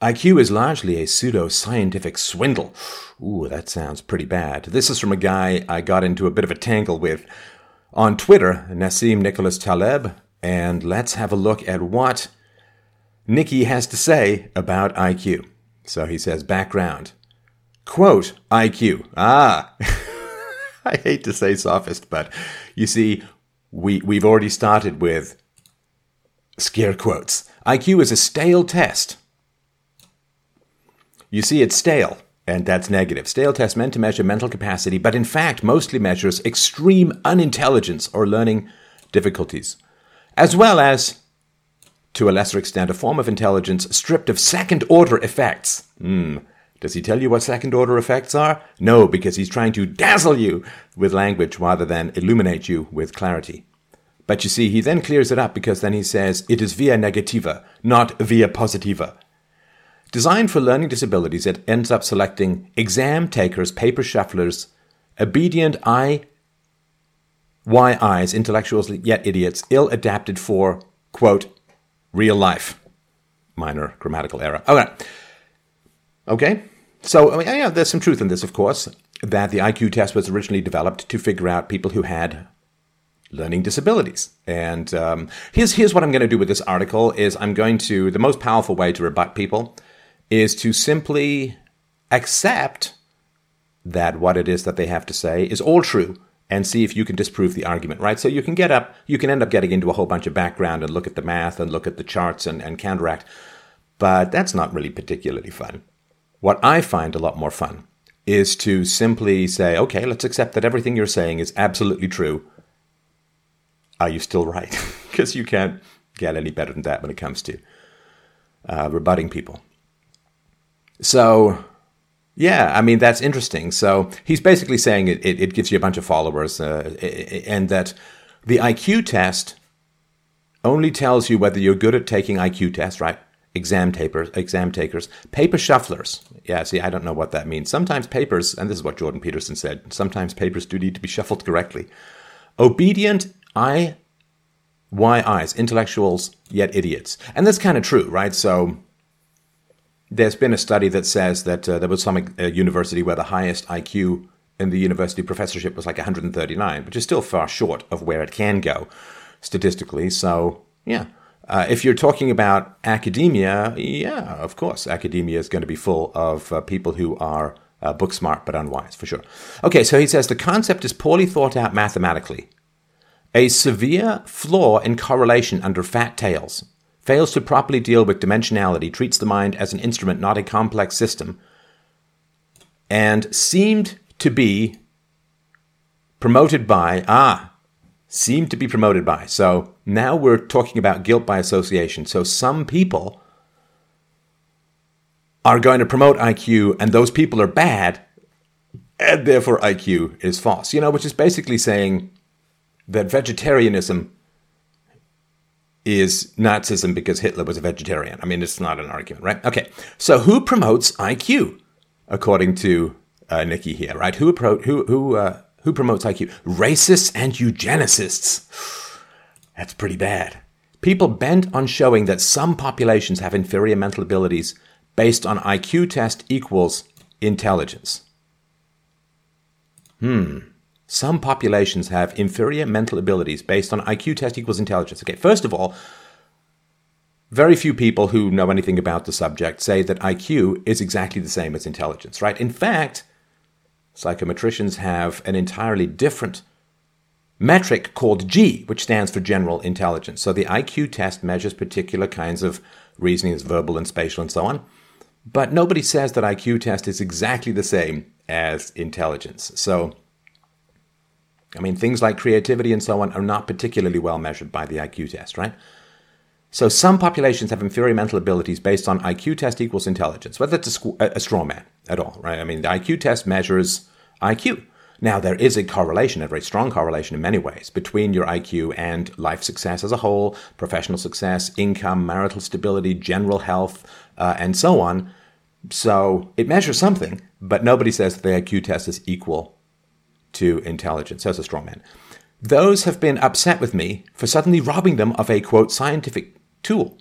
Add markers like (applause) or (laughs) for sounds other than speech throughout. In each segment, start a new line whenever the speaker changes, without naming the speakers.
IQ is largely a pseudo scientific swindle. Ooh, that sounds pretty bad. This is from a guy I got into a bit of a tangle with on Twitter, Nassim Nicholas Taleb, and let's have a look at what Nikki has to say about IQ. So he says, background. Quote, IQ. Ah, (laughs) I hate to say sophist, but you see, we, we've already started with scare quotes. IQ is a stale test you see, it's stale, and that's negative. Stale test meant to measure mental capacity, but in fact mostly measures extreme unintelligence or learning difficulties, as well as, to a lesser extent, a form of intelligence stripped of second order effects. Hmm. Does he tell you what second order effects are? No, because he's trying to dazzle you with language rather than illuminate you with clarity. But you see, he then clears it up because then he says it is via negativa, not via positiva. Designed for learning disabilities, it ends up selecting exam takers, paper shufflers, obedient I, eyes, intellectuals yet idiots, ill adapted for, quote, real life. Minor grammatical error. Okay. Okay. So, I mean, yeah, there's some truth in this, of course, that the IQ test was originally developed to figure out people who had learning disabilities. And um, here's here's what I'm going to do with this article: is I'm going to the most powerful way to rebut people is to simply accept that what it is that they have to say is all true and see if you can disprove the argument, right? So you can get up, you can end up getting into a whole bunch of background and look at the math and look at the charts and, and counteract, but that's not really particularly fun. What I find a lot more fun is to simply say, okay, let's accept that everything you're saying is absolutely true. Are you still right? (laughs) Because you can't get any better than that when it comes to uh, rebutting people. So, yeah, I mean, that's interesting. So he's basically saying it, it, it gives you a bunch of followers uh, and that the IQ test only tells you whether you're good at taking IQ tests, right? Exam tapers, exam takers, paper shufflers. Yeah, see, I don't know what that means. Sometimes papers, and this is what Jordan Peterson said, sometimes papers do need to be shuffled correctly. Obedient I Y eyes, intellectuals yet idiots. And that's kind of true, right? So there's been a study that says that uh, there was some uh, university where the highest IQ in the university professorship was like 139, which is still far short of where it can go statistically. So, yeah. Uh, if you're talking about academia, yeah, of course, academia is going to be full of uh, people who are uh, book smart but unwise, for sure. Okay, so he says the concept is poorly thought out mathematically. A severe flaw in correlation under fat tails fails to properly deal with dimensionality, treats the mind as an instrument, not a complex system, and seemed to be promoted by, ah, seemed to be promoted by. So now we're talking about guilt by association. So some people are going to promote IQ, and those people are bad, and therefore IQ is false. You know, which is basically saying that vegetarianism is Nazism because Hitler was a vegetarian. I mean, it's not an argument, right? Okay, so who promotes IQ, according to uh, Nikki here, right? Who who who uh, who promotes IQ? Racists and eugenicists. That's pretty bad. People bent on showing that some populations have inferior mental abilities based on IQ test equals intelligence. Hmm. Some populations have inferior mental abilities based on IQ test equals intelligence. Okay, first of all, very few people who know anything about the subject say that IQ is exactly the same as intelligence, right? In fact, psychometricians have an entirely different metric called G, which stands for general intelligence. So the IQ test measures particular kinds of reasoning, as verbal and spatial and so on. But nobody says that IQ test is exactly the same as intelligence. So I mean, things like creativity and so on are not particularly well measured by the IQ test, right? So some populations have inferior mental abilities based on IQ test equals intelligence, whether it's a, squ- a straw man at all, right? I mean, the IQ test measures IQ. Now, there is a correlation, a very strong correlation in many ways, between your IQ and life success as a whole, professional success, income, marital stability, general health, uh, and so on. So it measures something, but nobody says that the IQ test is equal to intelligence as a straw man. Those have been upset with me for suddenly robbing them of a quote scientific tool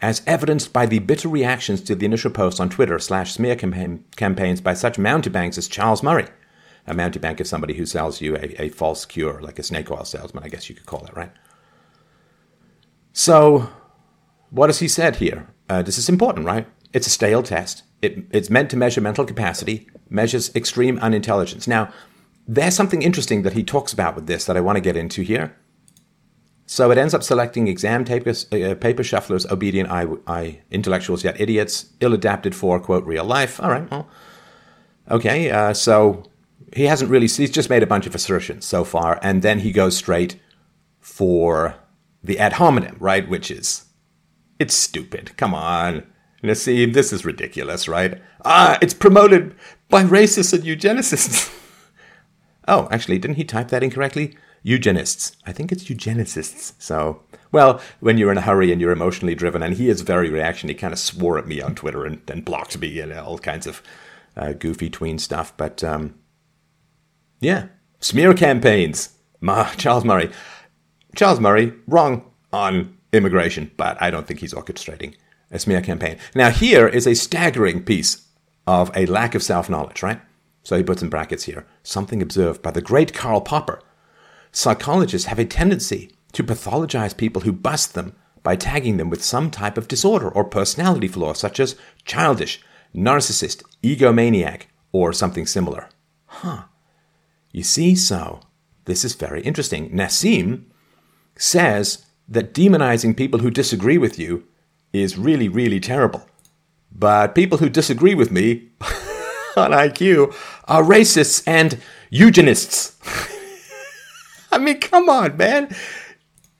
as evidenced by the bitter reactions to the initial post on Twitter slash smear campaign, campaigns by such mountebanks as Charles Murray. A mountebank is somebody who sells you a, a false cure, like a snake oil salesman, I guess you could call it, right? So, what has he said here? Uh, this is important, right? It's a stale test. It, it's meant to measure mental capacity, measures extreme unintelligence. Now, there's something interesting that he talks about with this that I want to get into here. So it ends up selecting exam tapers, uh, paper shufflers, obedient intellectuals, yet idiots, ill adapted for, quote, real life. All right, well, okay, uh, so he hasn't really, he's just made a bunch of assertions so far, and then he goes straight for the ad hominem, right? Which is, it's stupid. Come on. Nassim, this is ridiculous, right? Ah, it's promoted by racists and eugenicists. (laughs) oh, actually, didn't he type that incorrectly? Eugenists. I think it's eugenicists. So, well, when you're in a hurry and you're emotionally driven, and he is very reactionary, he kind of swore at me on Twitter and, and blocked me and all kinds of uh, goofy tween stuff. But um, yeah, smear campaigns. Ma, Charles Murray. Charles Murray, wrong on immigration, but I don't think he's orchestrating a smear campaign. Now, here is a staggering piece of a lack of self knowledge, right? So he puts in brackets here something observed by the great Karl Popper. Psychologists have a tendency to pathologize people who bust them by tagging them with some type of disorder or personality flaw, such as childish, narcissist, egomaniac, or something similar. Huh. You see, so this is very interesting. Nassim says that demonizing people who disagree with you is really, really terrible. But people who disagree with me (laughs) (laughs) on IQ are racists and eugenists. (laughs) I mean, come on, man.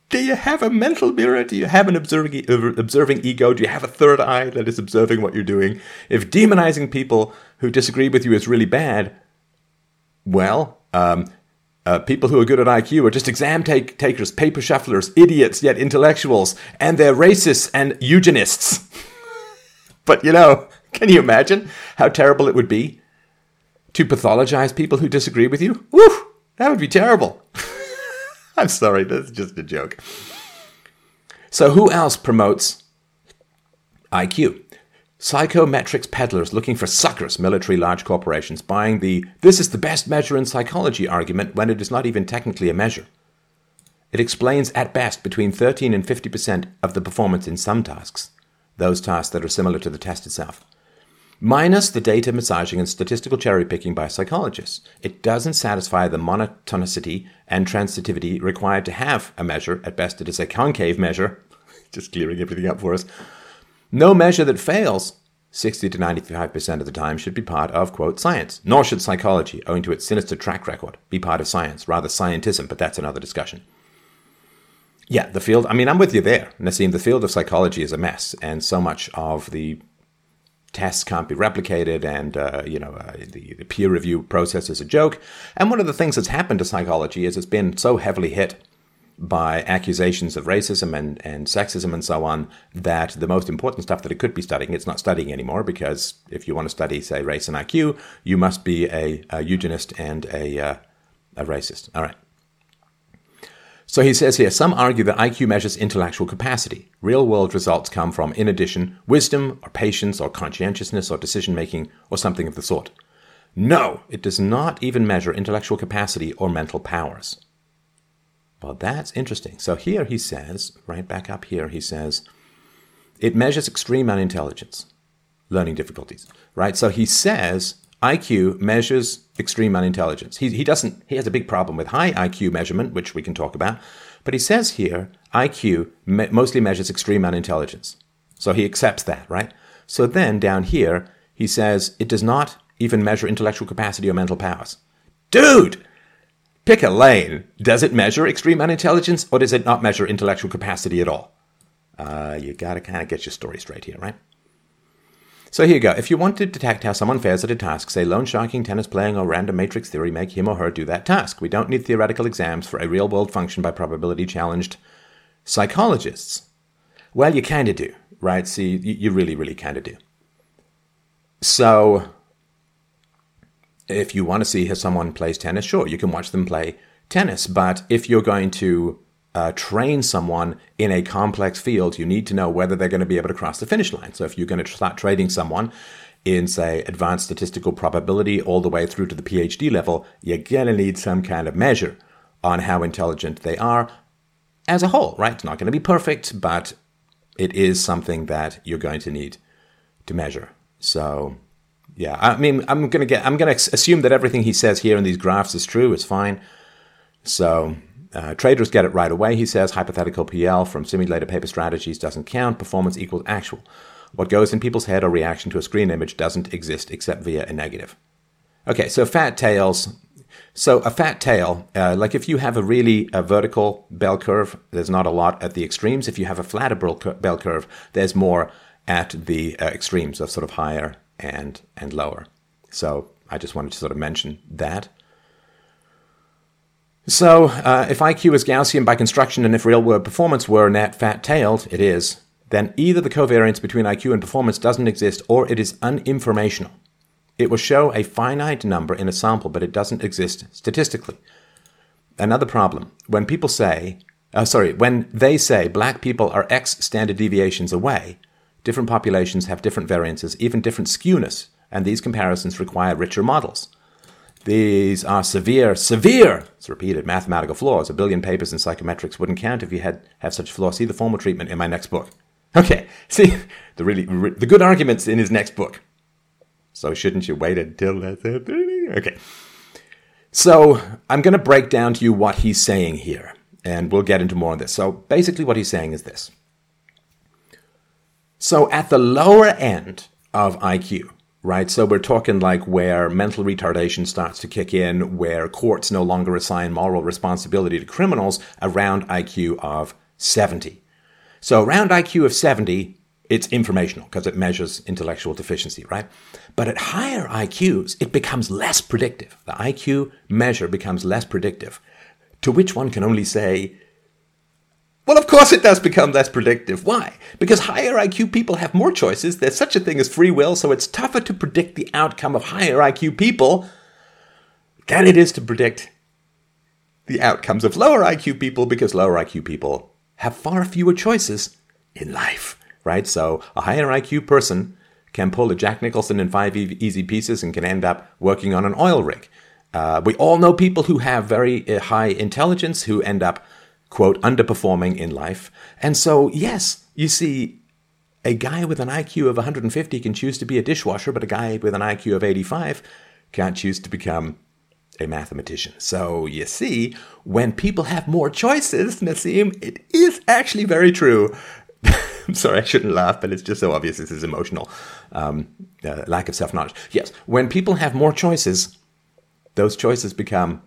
Do you have a mental mirror? Do you have an observing, observing ego? Do you have a third eye that is observing what you're doing? If demonizing people who disagree with you is really bad, well, um, uh, people who are good at IQ are just exam take- takers, paper shufflers, idiots, yet intellectuals, and they're racists and eugenists. (laughs) but you know, (laughs) can you imagine how terrible it would be to pathologize people who disagree with you? Woo! That would be terrible. (laughs) I'm sorry, that's just a joke. So, who else promotes IQ? Psychometrics peddlers looking for suckers, military large corporations buying the this is the best measure in psychology argument when it is not even technically a measure. It explains at best between 13 and 50% of the performance in some tasks, those tasks that are similar to the test itself. Minus the data massaging and statistical cherry picking by psychologists. It doesn't satisfy the monotonicity and transitivity required to have a measure. At best, it is a concave measure, (laughs) just clearing everything up for us no measure that fails 60 to 95% of the time should be part of, quote, science. Nor should psychology, owing to its sinister track record, be part of science, rather scientism, but that's another discussion. Yeah, the field, I mean, I'm with you there, Nassim. The field of psychology is a mess, and so much of the tests can't be replicated, and, uh, you know, uh, the, the peer review process is a joke. And one of the things that's happened to psychology is it's been so heavily hit by accusations of racism and, and sexism and so on that the most important stuff that it could be studying, it's not studying anymore because if you want to study, say, race and IQ, you must be a, a eugenist and a, uh, a racist. All right. So he says here some argue that IQ measures intellectual capacity. Real world results come from, in addition, wisdom or patience or conscientiousness or decision making or something of the sort. No, it does not even measure intellectual capacity or mental powers. Well, that's interesting. So here he says, right back up here, he says, it measures extreme unintelligence, learning difficulties, right? So he says IQ measures extreme unintelligence. He, he doesn't, he has a big problem with high IQ measurement, which we can talk about, but he says here IQ me- mostly measures extreme unintelligence. So he accepts that, right? So then down here, he says it does not even measure intellectual capacity or mental powers. Dude! Pick a lane. Does it measure extreme unintelligence or does it not measure intellectual capacity at all? Uh, you gotta kind of get your story straight here, right? So here you go. If you want to detect how someone fares at a task, say loan sharking, tennis playing, or random matrix theory, make him or her do that task. We don't need theoretical exams for a real world function by probability challenged psychologists. Well, you kind of do, right? See, you really, really kind of do. So if you want to see how someone plays tennis, sure, you can watch them play tennis. But if you're going to uh, train someone in a complex field, you need to know whether they're going to be able to cross the finish line. So if you're going to start training someone in, say, advanced statistical probability all the way through to the PhD level, you're going to need some kind of measure on how intelligent they are as a whole, right? It's not going to be perfect, but it is something that you're going to need to measure. So, yeah, I mean, I'm going to get, I'm going to assume that everything he says here in these graphs is true. It's fine. So, uh, traders get it right away. He says hypothetical PL from simulated paper strategies doesn't count. Performance equals actual. What goes in people's head or reaction to a screen image doesn't exist except via a negative. Okay, so fat tails. So a fat tail, uh, like if you have a really a vertical bell curve, there's not a lot at the extremes. If you have a flatter bell curve, there's more at the uh, extremes of sort of higher and and lower. So I just wanted to sort of mention that. So, uh, if IQ is Gaussian by construction and if real world performance were net fat tailed, it is, then either the covariance between IQ and performance doesn't exist or it is uninformational. It will show a finite number in a sample, but it doesn't exist statistically. Another problem when people say, uh, sorry, when they say black people are X standard deviations away, different populations have different variances, even different skewness, and these comparisons require richer models. These are severe, severe, it's repeated, mathematical flaws. A billion papers in psychometrics wouldn't count if you had have such flaws. See the formal treatment in my next book. Okay, (laughs) see the really the good arguments in his next book. So shouldn't you wait until that's Okay. So I'm going to break down to you what he's saying here, and we'll get into more of this. So basically, what he's saying is this. So at the lower end of IQ, right? So we're talking like where mental retardation starts to kick in, where courts no longer assign moral responsibility to criminals around IQ of 70. So around IQ of 70, it's informational because it measures intellectual deficiency, right? But at higher IQs, it becomes less predictive. The IQ measure becomes less predictive, to which one can only say, well, of course it does become less predictive. Why? Because higher IQ people have more choices. There's such a thing as free will, so it's tougher to predict the outcome of higher IQ people than it is to predict the outcomes of lower IQ people because lower IQ people have far fewer choices in life, right? So a higher IQ person can pull a Jack Nicholson in five easy pieces and can end up working on an oil rig. Uh, we all know people who have very uh, high intelligence who end up quote, underperforming in life. And so, yes, you see, a guy with an IQ of 150 can choose to be a dishwasher, but a guy with an IQ of 85 can't choose to become a mathematician. So you see, when people have more choices, (laughs) Nassim, it is actually very true. I'm (laughs) sorry, I shouldn't laugh, but it's just so obvious this is emotional. Um, uh, lack of self knowledge. Yes, when people have more choices, those choices become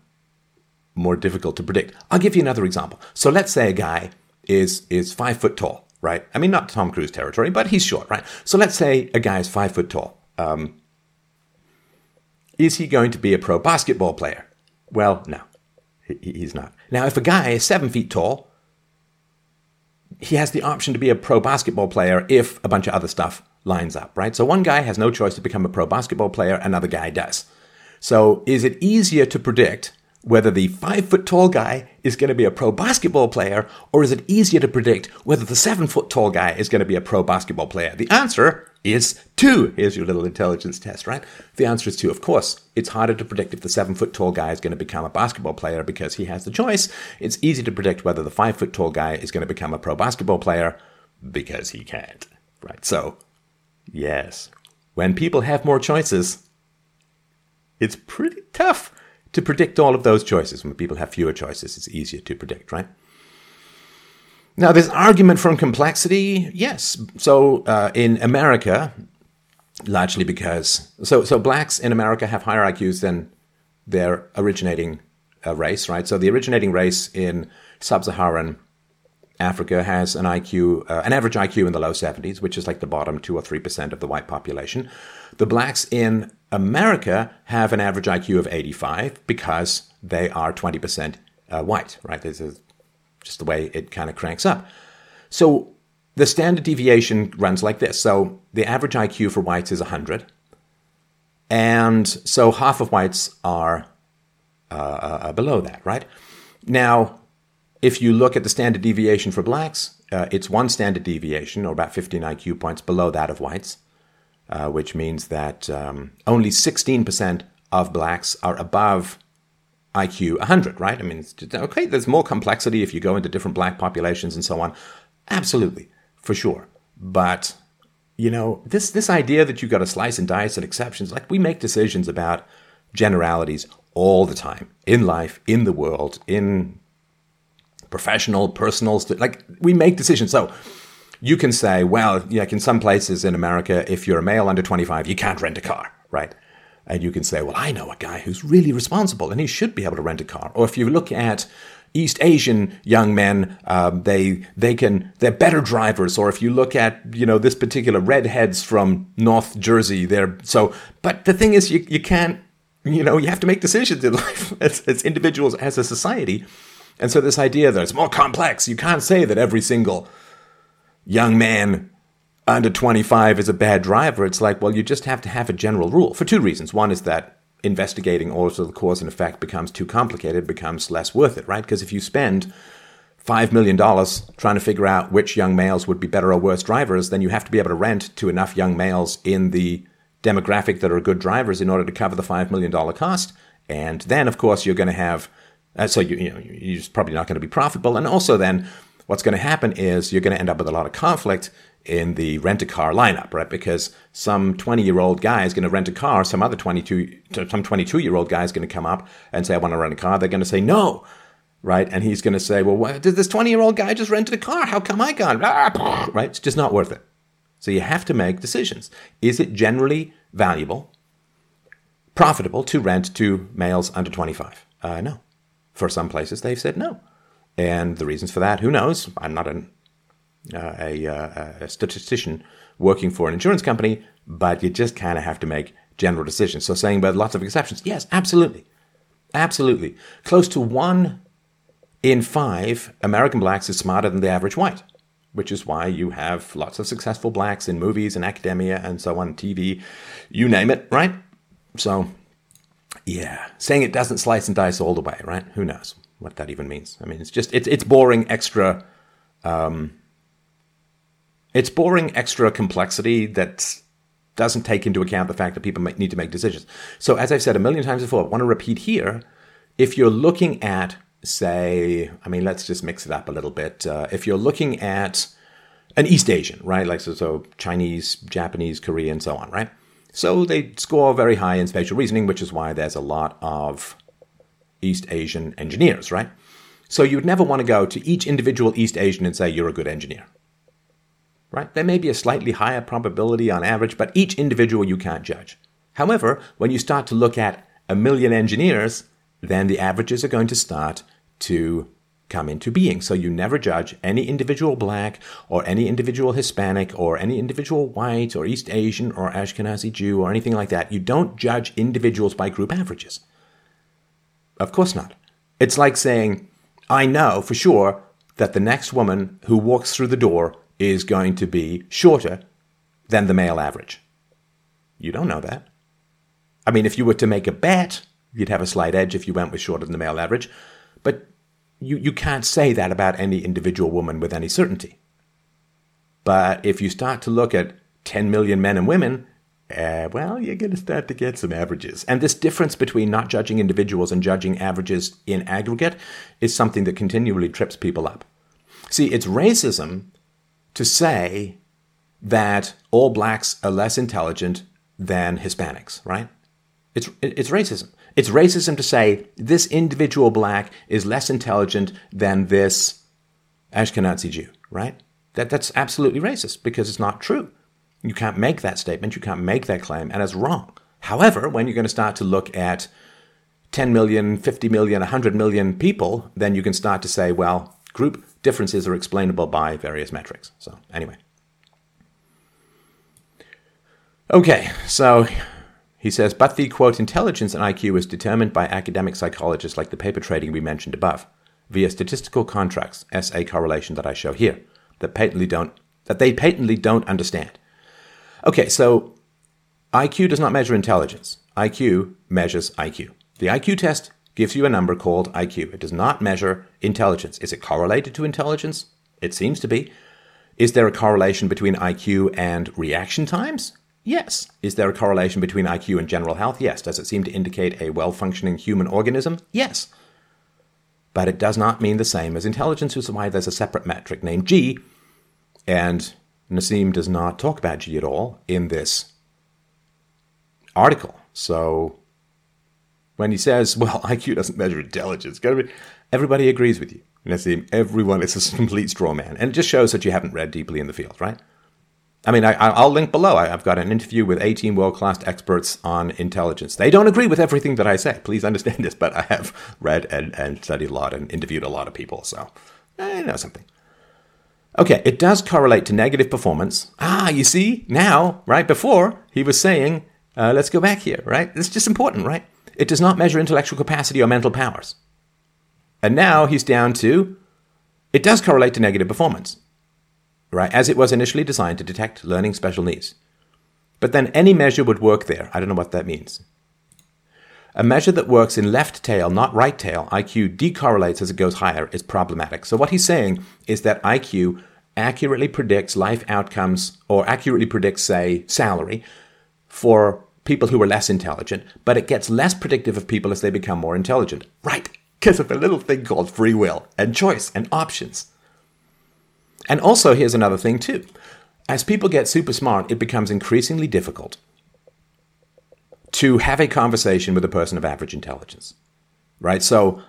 more difficult to predict. I'll give you another example. So let's say a guy is is five foot tall, right? I mean, not Tom Cruise territory, but he's short, right? So let's say a guy is five foot tall. Um, is he going to be a pro basketball player? Well, no, he, he's not. Now, if a guy is seven feet tall, he has the option to be a pro basketball player if a bunch of other stuff lines up, right? So one guy has no choice to become a pro basketball player, another guy does. So is it easier to predict whether the five foot tall guy is going to be a pro basketball player, or is it easier to predict whether the seven foot tall guy is going to be a pro basketball player? The answer is two. Here's your little intelligence test, right? The answer is two. Of course, it's harder to predict if the seven foot tall guy is going to become a basketball player because he has the choice. It's easy to predict whether the five foot tall guy is going to become a pro basketball player because he can't, right? So, yes, when people have more choices, it's pretty tough to predict all of those choices. When people have fewer choices, it's easier to predict, right? Now, this argument from complexity, yes. So uh, in America, largely because so so blacks in America have higher IQs than their originating uh, race, right? So the originating race in sub-Saharan Africa has an IQ, uh, an average IQ in the low 70s, which is like the bottom two or three percent of the white population. The blacks in America have an average IQ of 85 because they are 20% uh, white, right? This is just the way it kind of cranks up. So the standard deviation runs like this. So the average IQ for whites is 100. And so half of whites are uh, uh, below that, right? Now, if you look at the standard deviation for blacks, uh, it's one standard deviation, or about 15 IQ points below that of whites, uh, which means that um, only 16% of blacks are above IQ 100, right? I mean, okay, there's more complexity if you go into different black populations and so on. Absolutely, for sure. But, you know, this, this idea that you've got to slice and dice and exceptions, like we make decisions about generalities all the time in life, in the world, in professional, personal, like we make decisions. So you can say, well, like in some places in America, if you're a male under 25, you can't rent a car, right? And you can say, well, I know a guy who's really responsible and he should be able to rent a car. Or if you look at East Asian young men, um, they they can they're better drivers. Or if you look at you know this particular redheads from North Jersey, they're so. But the thing is, you you can't you know you have to make decisions in (laughs) life as, as individuals as a society. And so this idea that it's more complex, you can't say that every single young man under 25 is a bad driver, it's like, well, you just have to have a general rule for two reasons. One is that investigating also the cause and effect becomes too complicated, becomes less worth it, right? Because if you spend $5 million trying to figure out which young males would be better or worse drivers, then you have to be able to rent to enough young males in the demographic that are good drivers in order to cover the $5 million cost. And then, of course, you're going to have, uh, so you, you know, you're probably not going to be profitable. And also, then, what's going to happen is you're going to end up with a lot of conflict in the rent a car lineup, right? Because some 20 year old guy is going to rent a car, some other 22, some 22 year old guy is going to come up and say, I want to rent a car. They're going to say, no, right? And he's going to say, well, what, did this 20 year old guy just rented a car? How come I can't? (laughs) Right? It's just not worth it. So you have to make decisions. Is it generally valuable, profitable to rent to males under 25? Uh, no. For some places, they've said no. And the reasons for that, who knows? I'm not an uh, a, uh, a, statistician working for an insurance company, but you just kind of have to make general decisions. So saying about lots of exceptions, yes, absolutely, absolutely. Close to one in five American blacks is smarter than the average white, which is why you have lots of successful blacks in movies and academia and so on, TV, you name it, right? So, yeah, saying it doesn't slice and dice all the way, right? Who knows what that even means? I mean, it's just it's it's boring extra. Um, it's boring extra complexity that doesn't take into account the fact that people need to make decisions. So, as I've said a million times before, I want to repeat here if you're looking at, say, I mean, let's just mix it up a little bit. Uh, if you're looking at an East Asian, right? Like, so, so Chinese, Japanese, Korean, so on, right? So they score very high in spatial reasoning, which is why there's a lot of East Asian engineers, right? So you would never want to go to each individual East Asian and say, you're a good engineer right? There may be a slightly higher probability on average, but each individual you can't judge. However, when you start to look at a million engineers, then the averages are going to start to come into being. So you never judge any individual black or any individual Hispanic or any individual white or East Asian or Ashkenazi Jew or anything like that. You don't judge individuals by group averages. Of course not. It's like saying, I know for sure that the next woman who walks through the door is going to be shorter than the male average. You don't know that. I mean, if you were to make a bet, you'd have a slight edge if you went with shorter than the male average, but you, you can't say that about any individual woman with any certainty. But if you start to look at 10 million men and women, uh, well, you're going to start to get some averages. And this difference between not judging individuals and judging averages in aggregate is something that continually trips people up. See, it's racism to say that all blacks are less intelligent than Hispanics, right? It's, it's racism. It's racism to say this individual black is less intelligent than this Ashkenazi Jew, right? That, that's absolutely racist because it's not true. You can't make that statement, you can't make that claim, and it's wrong. However, when you're going to start to look at 10 million, 50 million, 100 million people, then you can start to say, well, group differences are explainable by various metrics. So, anyway. Okay, so he says, but the quote, intelligence and IQ is determined by academic psychologists like the paper trading we mentioned above, via statistical contracts, SA correlation that I show here, that patently don't that they patently don't understand. Okay, so IQ does not measure intelligence. IQ measures IQ. The IQ test gives you a number called IQ. It does not measure intelligence. Is it correlated to intelligence? It seems to be. Is there a correlation between IQ and reaction times? Yes. Is there a correlation between IQ and general health? Yes. Does it seem to indicate a well functioning human organism? Yes. But it does not mean the same as intelligence, which is why there's a separate metric named G. And Nassim does not talk about G at all in this article. So when he says, well, (laughs) IQ doesn't measure intelligence, everybody agrees with you. Nassim, everyone is a (laughs) complete straw man. And it just shows that you haven't read deeply in the field, right? I mean, I, will link below. I, have got an interview with 18 world class experts on intelligence. They don't agree with everything that I say. Please understand this, but I have read and, and studied a lot and interviewed a lot of people, so eh, I know something. Okay, it does correlate to negative performance. Ah, you see, now, right before, he was saying, uh, let's go back here, right? It's just important, right? It does not measure intellectual capacity or mental powers. And now he's down to, it does correlate to negative performance right? As it was initially designed to detect learning special needs. But then any measure would work there. I don't know what that means. A measure that works in left tail, not right tail, IQ decorrelates as it goes higher, is problematic. So what he's saying is that IQ accurately predicts life outcomes or accurately predicts, say, salary for people who are less intelligent, but it gets less predictive of people as they become more intelligent. Right, because of a little thing called free will and choice and options. And also, here's another thing too. As people get super smart, it becomes increasingly difficult to have a conversation with a person of average intelligence, right? So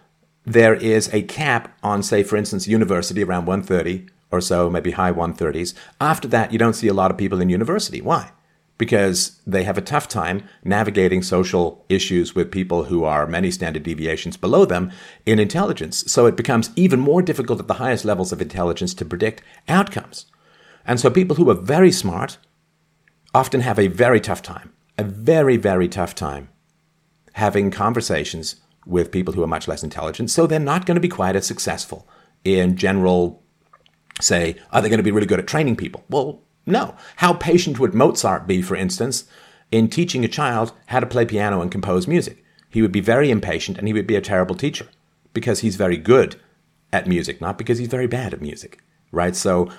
there is a cap on, say, for instance, university around 130 or so, maybe high 130s. After that, you don't see a lot of people in university. Why? because they have a tough time navigating social issues with people who are many standard deviations below them in intelligence. So it becomes even more difficult at the highest levels of intelligence to predict outcomes. And so people who are very smart often have a very tough time, a very, very tough time having conversations with people who are much less intelligent. So they're not going to be quite as successful in general, say, are they going to be really good at training people? Well, no. How patient would Mozart be, for instance, in teaching a child how to play piano and compose music? He would be very impatient and he would be a terrible teacher because he's very good at music, not because he's very bad at music, right? So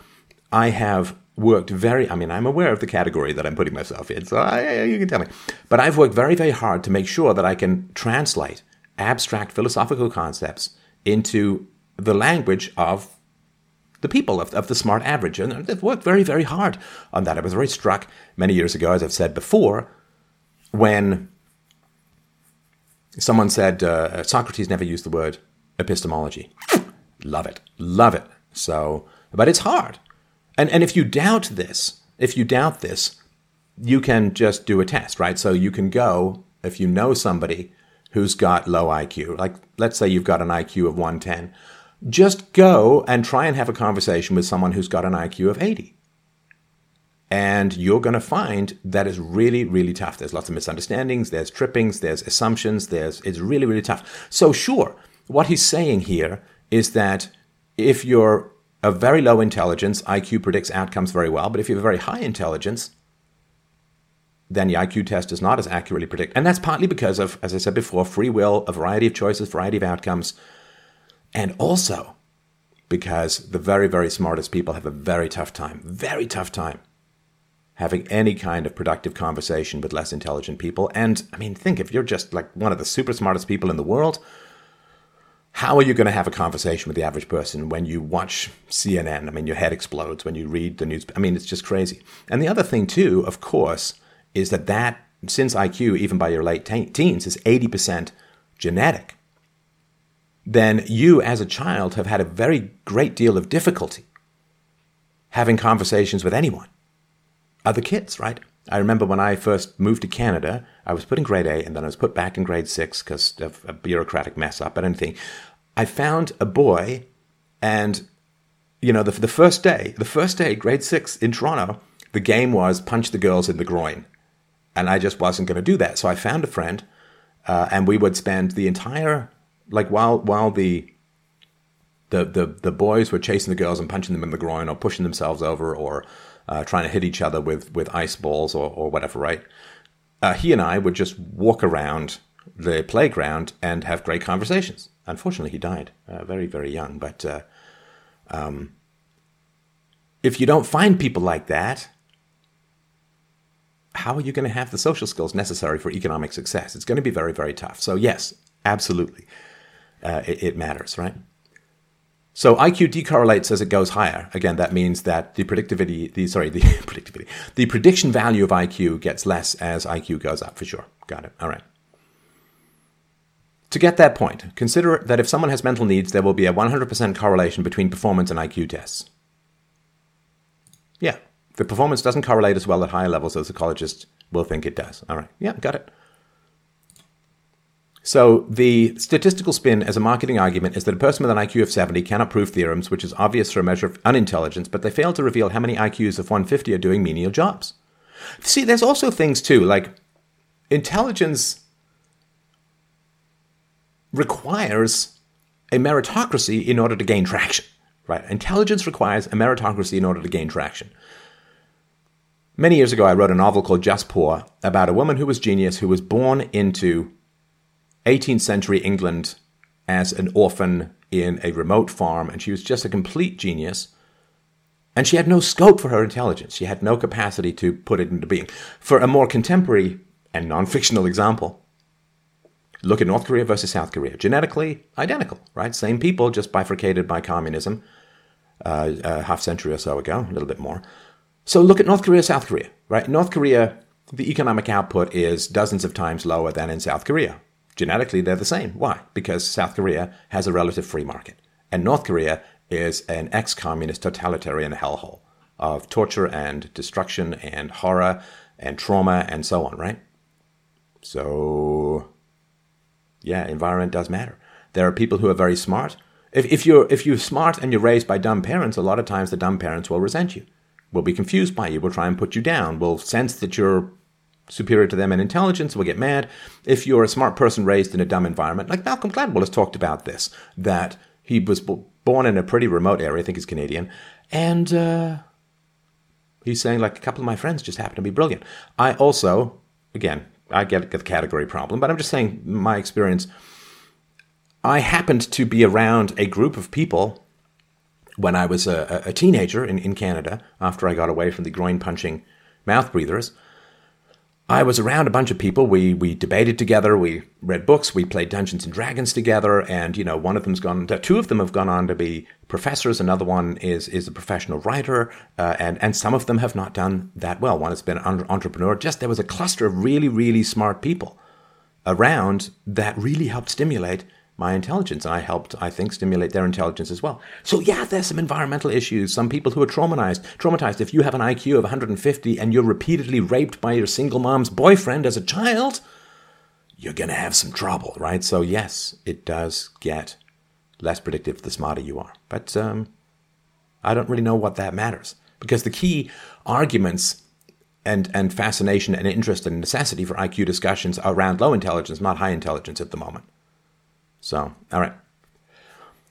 I have worked very, I mean, I'm aware of the category that I'm putting myself in, so I, you can tell me. But I've worked very, very hard to make sure that I can translate abstract philosophical concepts into the language of the people of, of the smart average. And they've worked very, very hard on that. I was very struck many years ago, as I've said before, when someone said uh, Socrates never used the word epistemology. Love it. Love it. So, but it's hard. And, and if you doubt this, if you doubt this, you can just do a test, right? So you can go, if you know somebody who's got low IQ, like let's say you've got an IQ of 110, just go and try and have a conversation with someone who's got an IQ of 80. And you're going to find that is really, really tough. There's lots of misunderstandings, there's trippings, there's assumptions, there's it's really, really tough. So sure, what he's saying here is that if you're a very low intelligence, IQ predicts outcomes very well, but if you have a very high intelligence, then the IQ test does not as accurately predict. And that's partly because of, as I said before, free will, a variety of choices, variety of outcomes. And also because the very, very smartest people have a very tough time, very tough time having any kind of productive conversation with less intelligent people. And I mean, think if you're just like one of the super smartest people in the world, how are you going to have a conversation with the average person when you watch CNN? I mean, your head explodes when you read the news. I mean, it's just crazy. And the other thing, too, of course, is that that, since IQ, even by your late teens, is 80% genetic then you as a child have had a very great deal of difficulty having conversations with anyone, other kids, right? I remember when I first moved to Canada, I was put in grade A and then I was put back in grade six because of a bureaucratic mess up and anything. I found a boy and, you know, the, the first day, the first day, grade six in Toronto, the game was punch the girls in the groin. And I just wasn't going to do that. So I found a friend uh, and we would spend the entire like while while the the, the the boys were chasing the girls and punching them in the groin or pushing themselves over or uh, trying to hit each other with with ice balls or, or whatever, right? Uh, he and I would just walk around the playground and have great conversations. Unfortunately, he died uh, very, very young. But uh, um, if you don't find people like that, how are you going to have the social skills necessary for economic success? It's going to be very, very tough. So, yes, absolutely, uh, it, it matters, right? So IQ decorrelates as it goes higher. Again, that means that the predictivity, the sorry, the (laughs) predictivity, the prediction value of IQ gets less as IQ goes up for sure. Got it. All right. To get that point, consider that if someone has mental needs, there will be a 100% correlation between performance and IQ tests. Yeah, the performance doesn't correlate as well at higher levels as the psychologists will think it does. All right. Yeah, got it. So the statistical spin as a marketing argument is that a person with an IQ of 70 cannot prove theorems, which is obvious for a measure of unintelligence, but they fail to reveal how many IQs of 150 are doing menial jobs. See, there's also things too, like intelligence requires a meritocracy in order to gain traction, right? Intelligence requires a meritocracy in order to gain traction. Many years ago, I wrote a novel called Just Poor about a woman who was genius who was born into 18th century England as an orphan in a remote farm, and she was just a complete genius. And she had no scope for her intelligence. She had no capacity to put it into being. For a more contemporary and non fictional example, look at North Korea versus South Korea. Genetically identical, right? Same people, just bifurcated by communism uh, a half century or so ago, a little bit more. So look at North Korea, South Korea, right? North Korea, the economic output is dozens of times lower than in South Korea. Genetically, they're the same. Why? Because South Korea has a relative free market, and North Korea is an ex communist totalitarian hellhole of torture and destruction and horror and trauma and so on, right? So, yeah, environment does matter. There are people who are very smart. If, if, you're, if you're smart and you're raised by dumb parents, a lot of times the dumb parents will resent you, will be confused by you, will try and put you down, will sense that you're superior to them in intelligence will get mad. If you're a smart person raised in a dumb environment, like Malcolm Gladwell has talked about this, that he was born in a pretty remote area, I think he's Canadian, and uh, he's saying, like, a couple of my friends just happen to be brilliant. I also, again, I get the category problem, but I'm just saying my experience. I happened to be around a group of people when I was a, a teenager in, in Canada after I got away from the groin punching mouth breathers I was around a bunch of people. We we debated together. We read books. We played Dungeons and Dragons together. And you know, one of them's gone. Two of them have gone on to be professors. Another one is is a professional writer. Uh, and and some of them have not done that well. One has been an entrepreneur. Just there was a cluster of really really smart people around that really helped stimulate my intelligence. And I helped, I think, stimulate their intelligence as well. So yeah, there's some environmental issues. Some people who are traumatized, traumatized. If you have an IQ of 150 and you're repeatedly raped by your single mom's boyfriend as a child, you're going to have some trouble, right? So yes, it does get less predictive the smarter you are. But um, I don't really know what that matters because the key arguments and, and fascination and interest and necessity for IQ discussions are around low intelligence, not high intelligence at the moment. So, all right.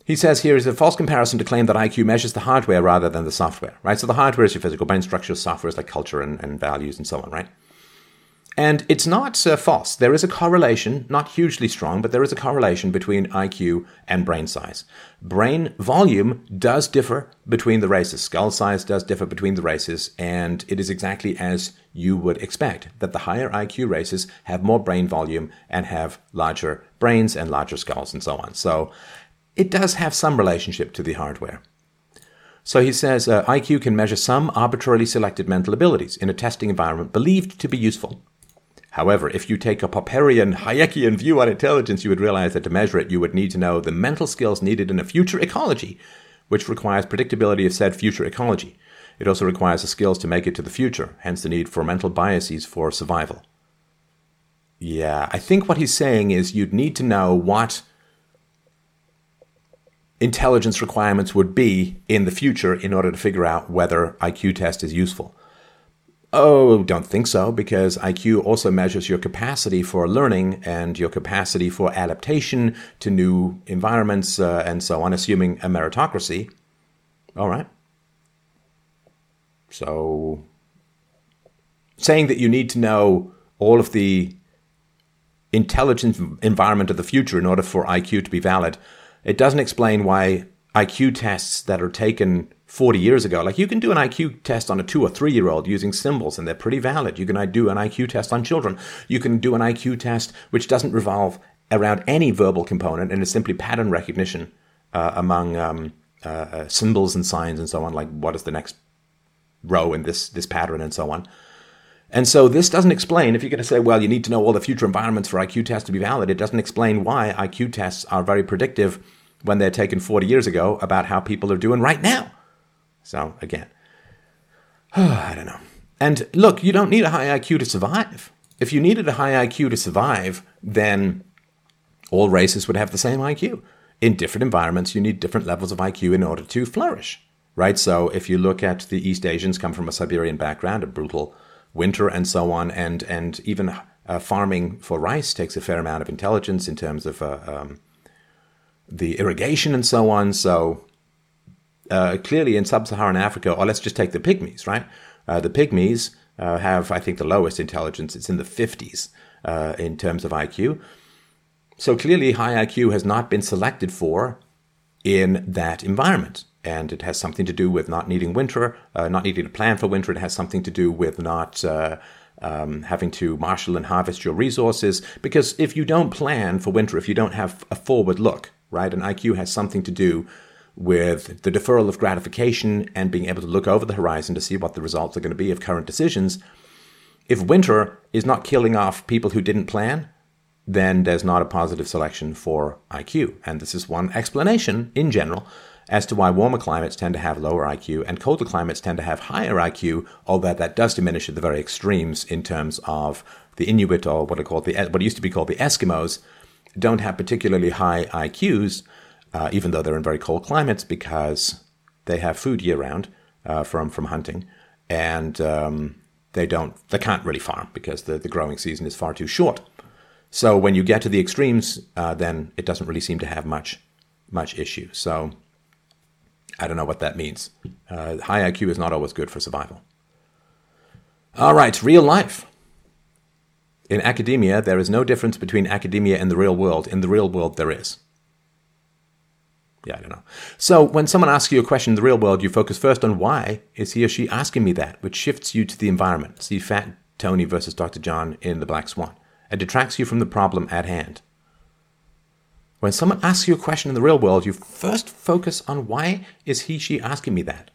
He says here is a false comparison to claim that IQ measures the hardware rather than the software, right? So the hardware is your physical brain structure, software is like culture and, and values and so on, right? And it's not uh, false. There is a correlation, not hugely strong, but there is a correlation between IQ and brain size. Brain volume does differ between the races. Skull size does differ between the races, and it is exactly as you would expect that the higher IQ races have more brain volume and have larger brains and larger skulls and so on. So it does have some relationship to the hardware. So he says uh, IQ can measure some arbitrarily selected mental abilities in a testing environment believed to be useful. However, if you take a Popperian, Hayekian view on intelligence, you would realize that to measure it, you would need to know the mental skills needed in a future ecology, which requires predictability of said future ecology. It also requires the skills to make it to the future, hence the need for mental biases for survival. Yeah, I think what he's saying is you'd need to know what intelligence requirements would be in the future in order to figure out whether IQ test is useful. Oh, don't think so, because IQ also measures your capacity for learning and your capacity for adaptation to new environments uh, and so on, assuming a meritocracy. All right. So, saying that you need to know all of the intelligent environment of the future in order for IQ to be valid. It doesn't explain why IQ tests that are taken 40 years ago, like you can do an IQ test on a two or three year old using symbols and they're pretty valid. You can do an IQ test on children. You can do an IQ test which doesn't revolve around any verbal component and is simply pattern recognition uh, among um, uh, uh, symbols and signs and so on, like what is the next row in this, this pattern and so on. And so this doesn't explain, if you're going to say, well, you need to know all the future environments for IQ tests to be valid, it doesn't explain why IQ tests are very predictive when they're taken 40 years ago about how people are doing right now. So again, (sighs) I don't know. And look, you don't need a high IQ to survive. If you needed a high IQ to survive, then all races would have the same IQ. In different environments, you need different levels of IQ in order to flourish, right? So if you look at the East Asians come from a Siberian background, a brutal winter and so on, and and even uh, farming for rice takes a fair amount of intelligence in terms of uh, um, the irrigation and so on. So uh, clearly, in sub-Saharan Africa, or let's just take the pygmies, right? Uh, the pygmies uh, have, I think, the lowest intelligence. It's in the 50s uh, in terms of IQ. So clearly, high IQ has not been selected for in that environment and it has something to do with not needing winter, uh, not needing to plan for winter. It has something to do with not uh, um, having to marshal and harvest your resources. Because if you don't plan for winter, if you don't have a forward look, right, and IQ has something to do with the deferral of gratification and being able to look over the horizon to see what the results are going to be of current decisions. If winter is not killing off people who didn't plan, then there's not a positive selection for IQ. And this is one explanation in general as to why warmer climates tend to have lower IQ and colder climates tend to have higher IQ, although that does diminish at the very extremes in terms of the Inuit or what are called the what used to be called the Eskimos don't have particularly high IQs, uh, even though they're in very cold climates because they have food year round uh, from from hunting, and um, they don't they can't really farm because the, the growing season is far too short. So when you get to the extremes, uh, then it doesn't really seem to have much much issue. So I don't know what that means. Uh, high IQ is not always good for survival. All right, real life. In academia, there is no difference between academia and the real world. In the real world, there is. Yeah, I don't know. So when someone asks you a question in the real world, you focus first on why is he or she asking me that, which shifts you to the environment. See Fat Tony versus Dr. John in The Black Swan. It detracts you from the problem at hand. When someone asks you a question in the real world, you first focus on why is he, she asking me that?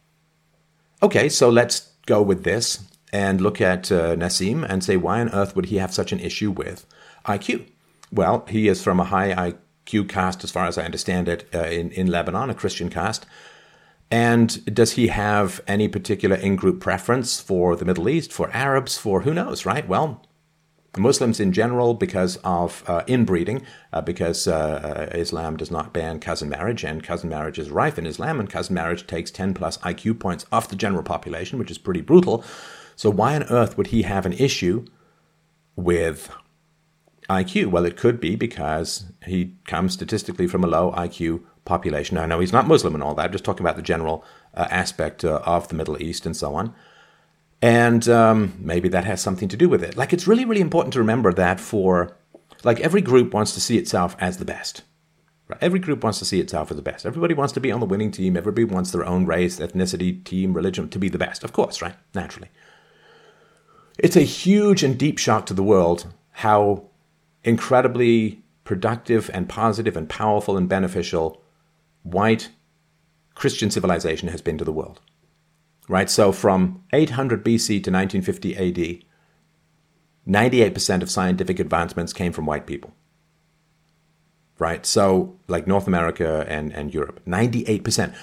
Okay, so let's go with this and look at uh, Nassim and say, why on earth would he have such an issue with IQ? Well, he is from a high IQ caste, as far as I understand it, uh, in, in Lebanon, a Christian caste. And does he have any particular in group preference for the Middle East, for Arabs, for who knows, right? Well, Muslims in general because of uh, inbreeding, uh, because uh, uh, Islam does not ban cousin marriage, and cousin marriage is rife in Islam, and cousin marriage takes 10 plus IQ points off the general population, which is pretty brutal. So, why on earth would he have an issue with IQ? Well, it could be because he comes statistically from a low IQ population. I know he's not Muslim and all that, I'm just talking about the general uh, aspect uh, of the Middle East and so on. And um, maybe that has something to do with it. Like, it's really, really important to remember that for, like, every group wants to see itself as the best. Right? Every group wants to see itself as the best. Everybody wants to be on the winning team. Everybody wants their own race, ethnicity, team, religion to be the best. Of course, right? Naturally. It's a huge and deep shock to the world how incredibly productive and positive and powerful and beneficial white Christian civilization has been to the world right? So from 800 BC to 1950 AD, 98% of scientific advancements came from white people. Right? So, like North America and, and Europe, 98%.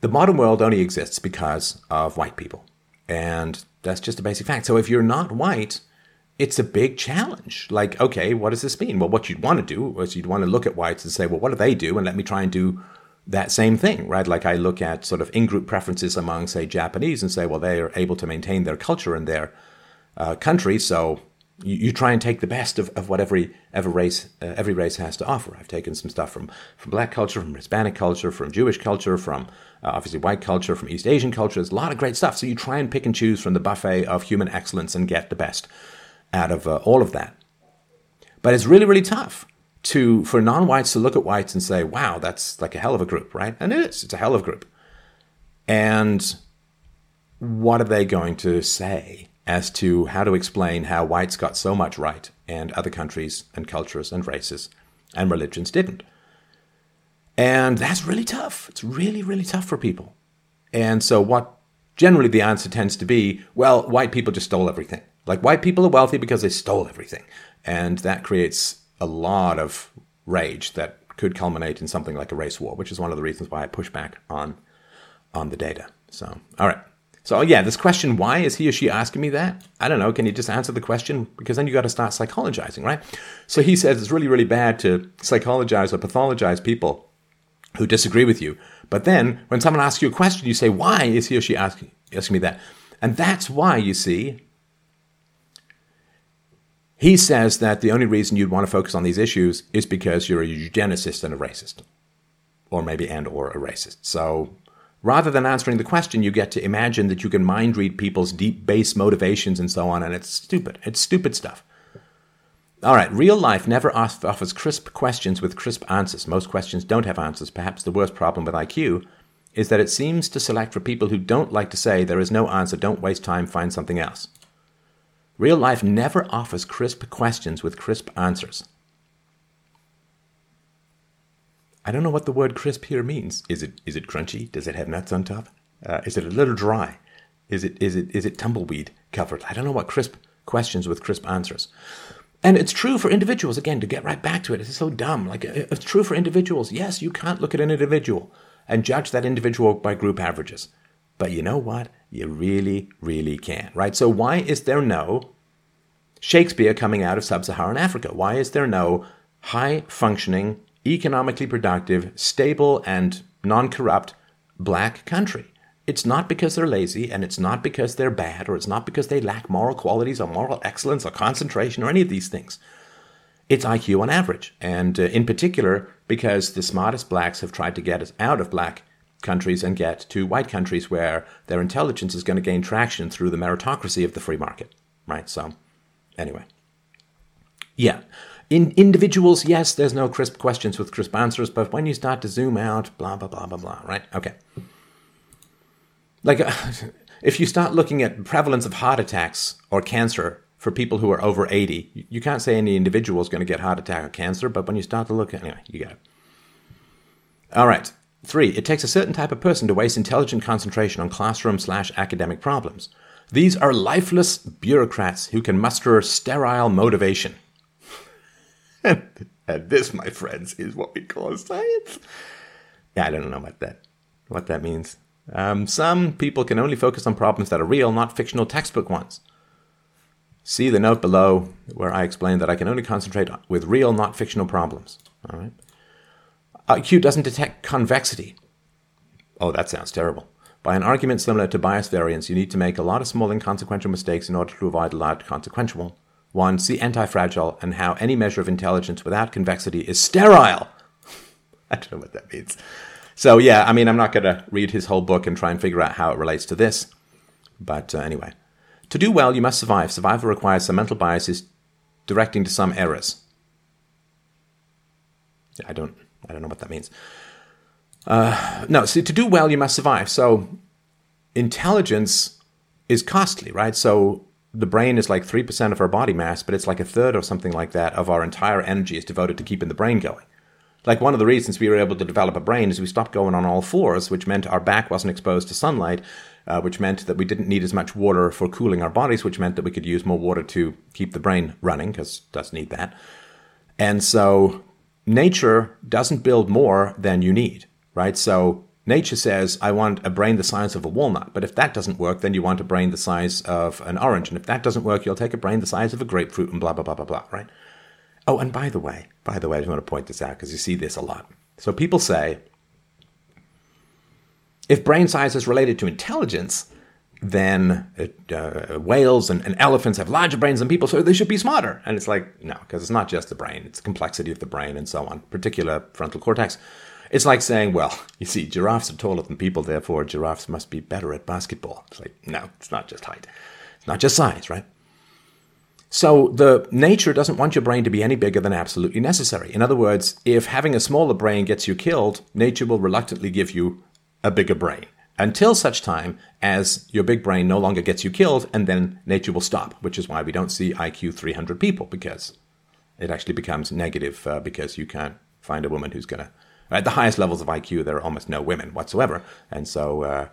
The modern world only exists because of white people. And that's just a basic fact. So, if you're not white, it's a big challenge. Like, okay, what does this mean? Well, what you'd want to do is you'd want to look at whites and say, well, what do they do? And let me try and do that same thing, right? Like I look at sort of in group preferences among, say, Japanese and say, well, they are able to maintain their culture in their uh, country. So you, you, try and take the best of, of what every, every, race, uh, every race has to offer. I've taken some stuff from, from black culture, from Hispanic culture, from Jewish culture, from uh, obviously white culture, from East Asian culture. There's a lot of great stuff. So you try and pick and choose from the buffet of human excellence and get the best out of uh, all of that. But it's really, really tough to for non-whites to look at whites and say, "Wow, that's like a hell of a group," right? And it is. It's a hell of a group. And what are they going to say as to how to explain how whites got so much right and other countries and cultures and races and religions didn't? And that's really tough. It's really, really tough for people. And so, what generally the answer tends to be well, white people just stole everything. Like, white people are wealthy because they stole everything. And that creates a lot of rage that could culminate in something like a race war, which is one of the reasons why I push back on, on the data. So, all right. So, oh, yeah, this question, why is he or she asking me that? I don't know. Can you just answer the question? Because then you got to start psychologizing, right? So he says it's really, really bad to psychologize or pathologize people who disagree with you. But then when someone asks you a question, you say, why is he or she asking, asking me that? And that's why, you see, he says that the only reason you'd want to focus on these issues is because you're a eugenicist and a racist. Or maybe and or a racist. So rather than answering the question, you get to imagine that you can mind read people's deep base motivations and so on, and it's stupid. It's stupid stuff. All right, real life never offers crisp questions with crisp answers. Most questions don't have answers. Perhaps the worst problem with IQ is that it seems to select for people who don't like to say there is no answer, don't waste time, find something else. Real life never offers crisp questions with crisp answers. I don't know what the word crisp here means. Is it is it crunchy? Does it have nuts on top? Uh, is it a little dry? Is it is it is it tumbleweed covered? I don't know what crisp questions with crisp answers. And it's true for individuals, again, to get right back to it. It's so dumb. Like, it's true for individuals. Yes, you can't look at an individual and judge that individual by group averages. But you know what? You really, really can, right? So, why is there no Shakespeare coming out of sub Saharan Africa? Why is there no high functioning, economically productive, stable, and non corrupt black country? It's not because they're lazy and it's not because they're bad or it's not because they lack moral qualities or moral excellence or concentration or any of these things. It's IQ on average. And uh, in particular, because the smartest blacks have tried to get us out of black countries and get to white countries where their intelligence is going to gain traction through the meritocracy of the free market. Right? So, anyway. Yeah. In individuals, yes, there's no crisp questions with crisp answers, but when you start to zoom out, blah, blah, blah, blah, blah, right? Okay like (laughs) if you start looking at prevalence of heart attacks or cancer for people who are over 80 you can't say any individual is going to get heart attack or cancer but when you start to look at anyway you get it all right three it takes a certain type of person to waste intelligent concentration on classroom slash academic problems these are lifeless bureaucrats who can muster sterile motivation (laughs) and this my friends is what we call science yeah i don't know what that what that means um, some people can only focus on problems that are real, not fictional textbook ones. See the note below where I explain that I can only concentrate with real, not fictional problems. All right. IQ doesn't detect convexity. Oh, that sounds terrible. By an argument similar to bias variance, you need to make a lot of small inconsequential mistakes in order to avoid a large consequential one. See anti-fragile and how any measure of intelligence without convexity is sterile. (laughs) I don't know what that means. So yeah, I mean, I'm not going to read his whole book and try and figure out how it relates to this. But uh, anyway, to do well, you must survive. Survival requires some mental biases directing to some errors. I don't, I don't know what that means. Uh, no, see, to do well, you must survive. So intelligence is costly, right? So the brain is like 3% of our body mass, but it's like a third or something like that of our entire energy is devoted to keeping the brain going. Like one of the reasons we were able to develop a brain is we stopped going on all fours, which meant our back wasn't exposed to sunlight, uh, which meant that we didn't need as much water for cooling our bodies, which meant that we could use more water to keep the brain running, because it does need that. And so nature doesn't build more than you need, right? So nature says, I want a brain the size of a walnut. But if that doesn't work, then you want a brain the size of an orange. And if that doesn't work, you'll take a brain the size of a grapefruit and blah, blah, blah, blah, blah, right? Oh, and by the way, by the way, I just want to point this out because you see this a lot. So people say if brain size is related to intelligence, then uh, whales and, and, elephants have larger brains than people, so they should be smarter. And it's like, no, because it's not just the brain, it's the complexity of the brain and so on, particular frontal cortex. It's like saying, well, (laughs) you see, giraffes are taller than people, therefore giraffes must be better at basketball. It's like, no, it's not just height. It's not just size, right? So the nature doesn't want your brain to be any bigger than absolutely necessary. In other words, if having a smaller brain gets you killed, nature will reluctantly give you a bigger brain until such time as your big brain no longer gets you killed, and then nature will stop, which is why we don't see IQ 300 people because it actually becomes negative uh, because you can't find a woman who's going to. At the highest levels of IQ, there are almost no women whatsoever. And so uh,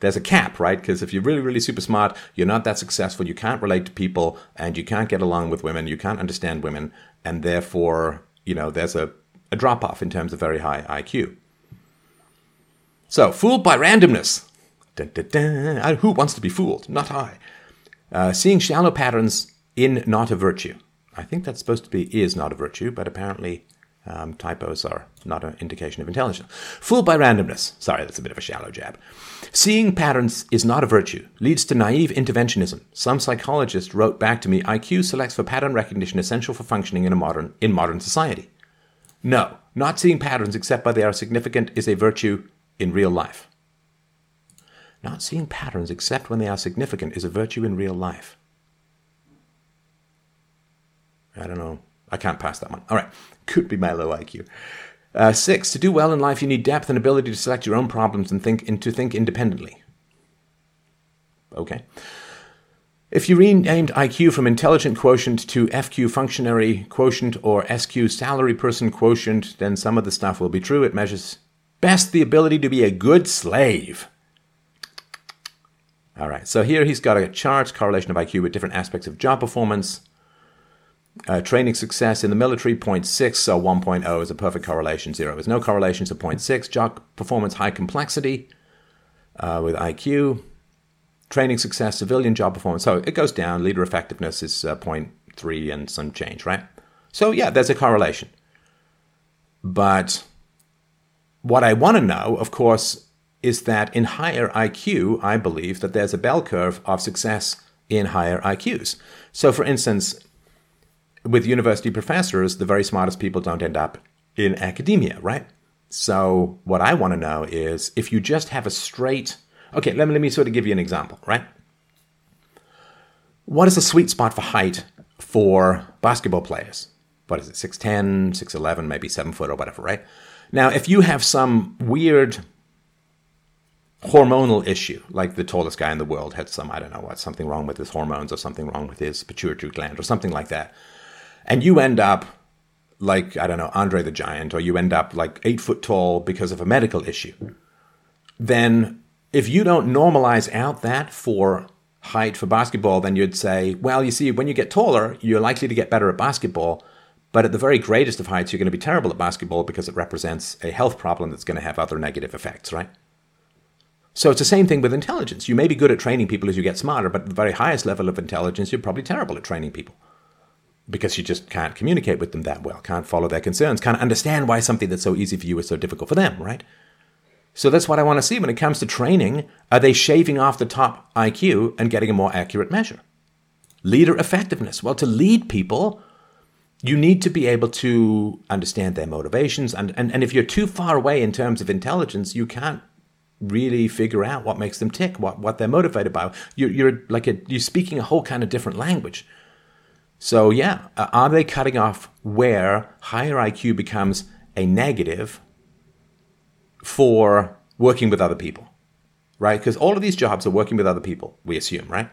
there's a cap, right? Because if you're really, really super smart, you're not that successful, you can't relate to people, and you can't get along with women, you can't understand women, and therefore, you know, there's a, a drop off in terms of very high IQ. So, fooled by randomness. Dun, dun, dun. Who wants to be fooled? Not I. Uh, seeing shallow patterns in not a virtue. I think that's supposed to be is not a virtue, but apparently um, typos are not an indication of intelligence. Fooled by randomness. Sorry, that's a bit of a shallow jab. Seeing patterns is not a virtue, leads to naive interventionism. Some psychologist wrote back to me IQ selects for pattern recognition essential for functioning in, a modern, in modern society. No, not seeing patterns except by they are significant is a virtue in real life. Not seeing patterns except when they are significant is a virtue in real life. I don't know. I can't pass that one. All right. Could be my low IQ. Uh, six, to do well in life, you need depth and ability to select your own problems and think and to think independently. Okay. If you renamed IQ from intelligent quotient to FQ functionary quotient or SQ salary person quotient, then some of the stuff will be true. It measures best the ability to be a good slave. All right, so here he's got a chart correlation of IQ with different aspects of job performance. Uh, training success in the military, 0.6, so 1.0 is a perfect correlation. Zero is no correlation, so 0.6. Job performance, high complexity uh, with IQ. Training success, civilian job performance. So it goes down. Leader effectiveness is uh, 0.3 and some change, right? So yeah, there's a correlation. But what I want to know, of course, is that in higher IQ, I believe that there's a bell curve of success in higher IQs. So, for instance, with university professors, the very smartest people don't end up in academia, right? So what I want to know is if you just have a straight okay, let me let me sort of give you an example, right? What is the sweet spot for height for basketball players? What is it, 6'10, 6'11, maybe 7 foot or whatever, right? Now, if you have some weird hormonal issue, like the tallest guy in the world had some, I don't know what, something wrong with his hormones or something wrong with his pituitary gland or something like that, and you end up like I don't know Andre the Giant, or you end up like eight foot tall because of a medical issue, then if you don't normalize out that for height for basketball, then you'd say, well, you see, when you get taller, you're likely to get better at basketball. But at the very greatest of heights, you're going to be terrible at basketball because it represents a health problem that's going to have other negative effects, right? So it's the same thing with intelligence. You may be good at training people as you get smarter, but at the very highest level of intelligence, you're probably terrible at training people because you just can't communicate with them that well, can't follow their concerns, can't understand why something that's so easy for you is so difficult for them, right? So that's what I want to see when it comes to training. Are they shaving off the top IQ and getting a more accurate measure? Leader effectiveness. Well, to lead people, you need to be able to understand their motivations. And, and, and if you're too far away in terms of intelligence, you can't really figure out what makes them tick, what, what they're motivated by. You're, you're like a, you're speaking a whole kind of different language. So, yeah, are they cutting off where higher IQ becomes a negative for working with other people, right? Because all of these jobs are working with other people, we assume, right?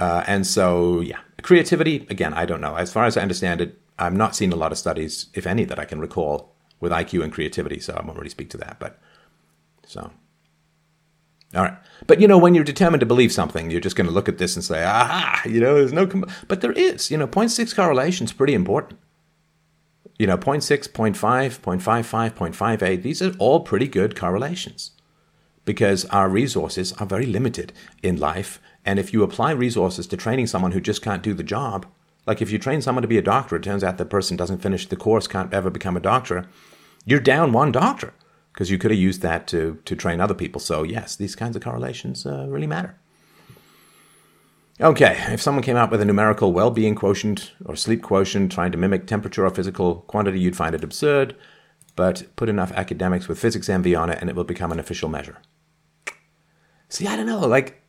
Uh, and so, yeah, creativity, again, I don't know. As far as I understand it, I'm not seeing a lot of studies, if any, that I can recall with IQ and creativity, so I won't really speak to that. But so. All right. But, you know, when you're determined to believe something, you're just going to look at this and say, aha, you know, there's no, com-. but there is, you know, 0.6 correlation is pretty important. You know, 0.6, 0.5, 0.55, 0.58, these are all pretty good correlations because our resources are very limited in life. And if you apply resources to training someone who just can't do the job, like if you train someone to be a doctor, it turns out the person doesn't finish the course, can't ever become a doctor, you're down one doctor because you could have used that to to train other people. So yes, these kinds of correlations uh, really matter. Okay, if someone came out with a numerical well-being quotient or sleep quotient trying to mimic temperature or physical quantity, you'd find it absurd. But put enough academics with physics envy on it, and it will become an official measure. See, I don't know. Like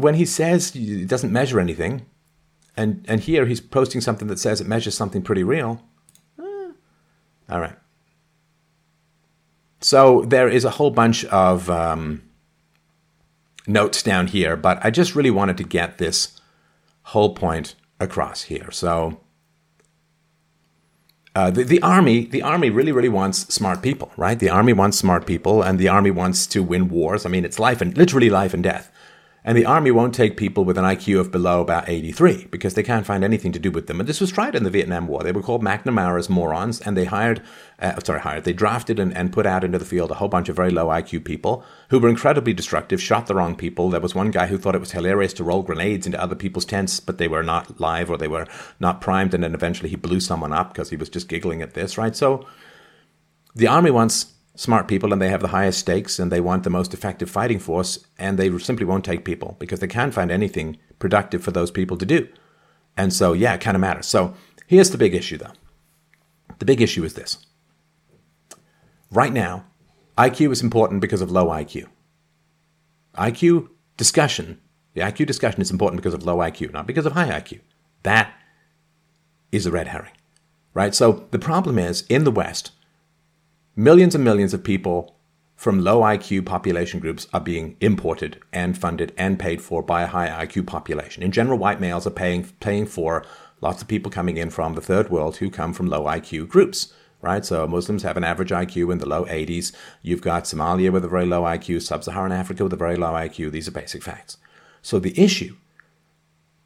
when he says it doesn't measure anything, and and here he's posting something that says it measures something pretty real. Eh. All right. So there is a whole bunch of um, notes down here, but I just really wanted to get this whole point across here. So uh, the, the army, the army really, really wants smart people, right? The army wants smart people, and the army wants to win wars. I mean, it's life and literally life and death. And the army won't take people with an IQ of below about 83 because they can't find anything to do with them. And this was tried in the Vietnam War. They were called McNamara's morons, and they hired, uh, sorry, hired, they drafted and, and put out into the field a whole bunch of very low IQ people who were incredibly destructive, shot the wrong people. There was one guy who thought it was hilarious to roll grenades into other people's tents, but they were not live or they were not primed. And then eventually he blew someone up because he was just giggling at this, right? So the army wants smart people and they have the highest stakes and they want the most effective fighting force and they simply won't take people because they can't find anything productive for those people to do. And so, yeah, it kind of matters. So here's the big issue though. The big issue is this. Right now, IQ is important because of low IQ. IQ discussion, the IQ discussion is important because of low IQ, not because of high IQ. That is a red herring, right? So the problem is in the West, Millions and millions of people from low IQ population groups are being imported and funded and paid for by a high IQ population. In general, white males are paying paying for lots of people coming in from the third world who come from low IQ groups. Right, so Muslims have an average IQ in the low 80s. You've got Somalia with a very low IQ, Sub-Saharan Africa with a very low IQ. These are basic facts. So the issue,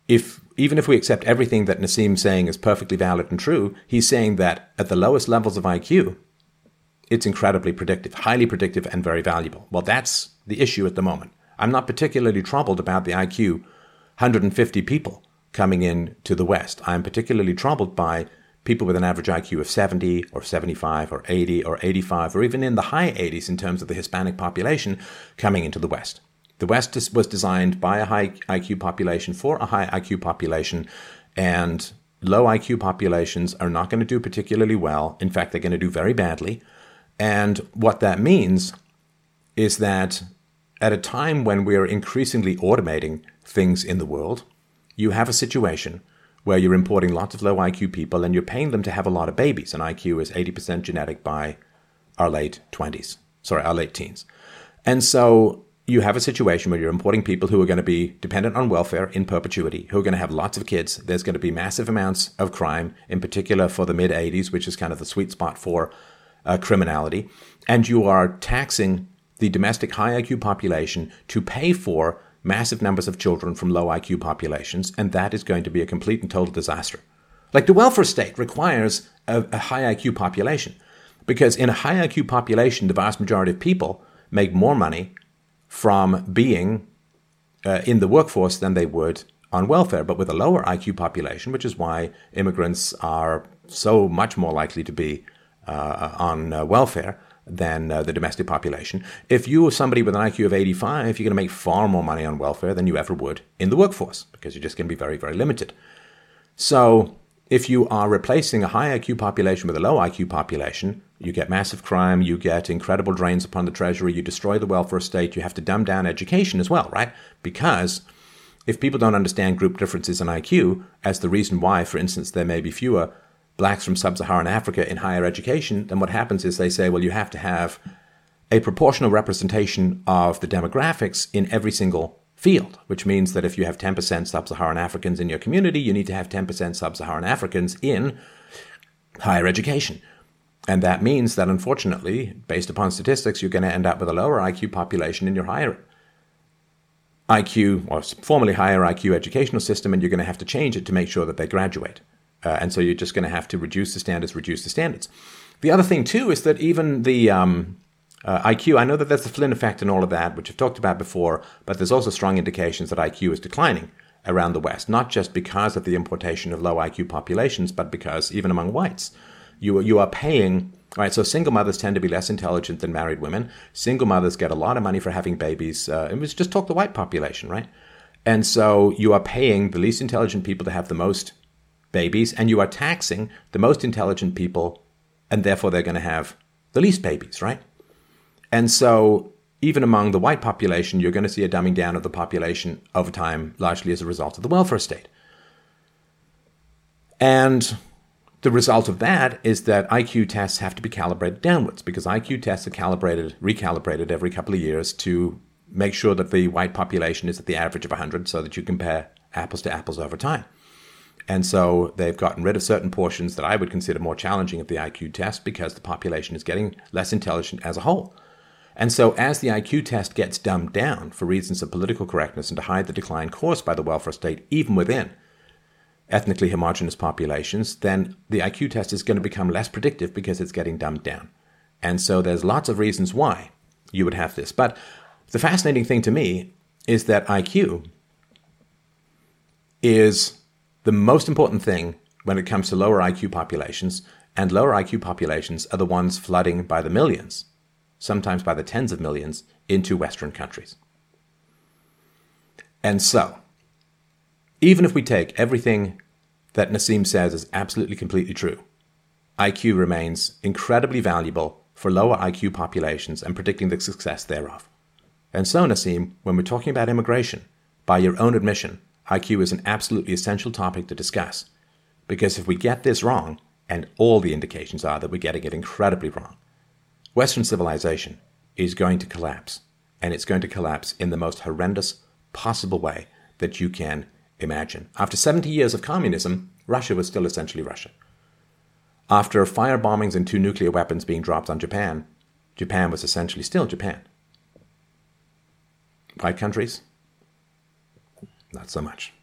if even if we accept everything that Nassim's saying is perfectly valid and true, he's saying that at the lowest levels of IQ, it's incredibly predictive, highly predictive, and very valuable. Well, that's the issue at the moment. I'm not particularly troubled about the IQ 150 people coming in to the West. I'm particularly troubled by people with an average IQ of 70 or 75 or 80 or 85 or even in the high 80s in terms of the Hispanic population coming into the West. The West was designed by a high IQ population for a high IQ population, and low IQ populations are not going to do particularly well. In fact, they're going to do very badly. And what that means is that at a time when we're increasingly automating things in the world, you have a situation where you're importing lots of low IQ people and you're paying them to have a lot of babies. And IQ is 80% genetic by our late 20s, sorry, our late teens. And so you have a situation where you're importing people who are going to be dependent on welfare in perpetuity, who are going to have lots of kids. There's going to be massive amounts of crime, in particular for the mid 80s, which is kind of the sweet spot for uh, criminality, and you are taxing the domestic high IQ population to pay for massive numbers of children from low IQ populations, and that is going to be a complete and total disaster. Like the welfare state requires a, a high IQ population, because in a high IQ population, the vast majority of people make more money from being uh, in the workforce than they would on welfare. But with a lower IQ population, which is why immigrants are so much more likely to be uh, on uh, welfare than uh, the domestic population. If you are somebody with an IQ of 85, you're going to make far more money on welfare than you ever would in the workforce because you're just going to be very, very limited. So, if you are replacing a high IQ population with a low IQ population, you get massive crime, you get incredible drains upon the treasury, you destroy the welfare state, you have to dumb down education as well, right? Because if people don't understand group differences in IQ as the reason why, for instance, there may be fewer blacks from sub Saharan Africa in higher education, then what happens is they say, well, you have to have a proportional representation of the demographics in every single field, which means that if you have 10% sub Saharan Africans in your community, you need to have 10% sub Saharan Africans in higher education. And that means that unfortunately, based upon statistics, you're going to end up with a lower IQ population in your higher IQ or formerly higher IQ educational system, and you're going to have to change it to make sure that they graduate. Uh, and so you're just going to have to reduce the standards, reduce the standards. The other thing, too, is that even the um, uh, IQ, I know that there's the Flynn effect and all of that, which I've talked about before, but there's also strong indications that IQ is declining around the West, not just because of the importation of low IQ populations, but because even among whites, you, you are paying. Right, so single mothers tend to be less intelligent than married women. Single mothers get a lot of money for having babies. Uh, and we just talk the white population, right? And so you are paying the least intelligent people to have the most babies, and you are taxing the most intelligent people, and therefore they're going to have the least babies, right? And so, even among the white population, you're going to see a dumbing down of the population over time, largely as a result of the welfare state. And the result of that is that IQ tests have to be calibrated downwards because IQ tests are calibrated, recalibrated every couple of years to make sure that the white population is at the average of 100 so that you compare apples to apples over time. And so they've gotten rid of certain portions that I would consider more challenging of the IQ test because the population is getting less intelligent as a whole. And so, as the IQ test gets dumbed down for reasons of political correctness and to hide the decline caused by the welfare state, even within ethnically homogenous populations, then the IQ test is going to become less predictive because it's getting dumbed down. And so there's lots of reasons why you would have this. But the fascinating thing to me is that IQ is the most important thing when it comes to lower IQ populations, and lower IQ populations are the ones flooding by the millions, sometimes by the tens of millions, into Western countries. And so, even if we take everything that Nassim says is absolutely completely true, IQ remains incredibly valuable for lower IQ populations and predicting the success thereof. And so, Nassim, when we're talking about immigration, by your own admission, IQ is an absolutely essential topic to discuss. Because if we get this wrong, and all the indications are that we're getting it incredibly wrong, Western civilization is going to collapse. And it's going to collapse in the most horrendous possible way that you can Imagine. After 70 years of communism, Russia was still essentially Russia. After fire bombings and two nuclear weapons being dropped on Japan, Japan was essentially still Japan. White countries? Not so much.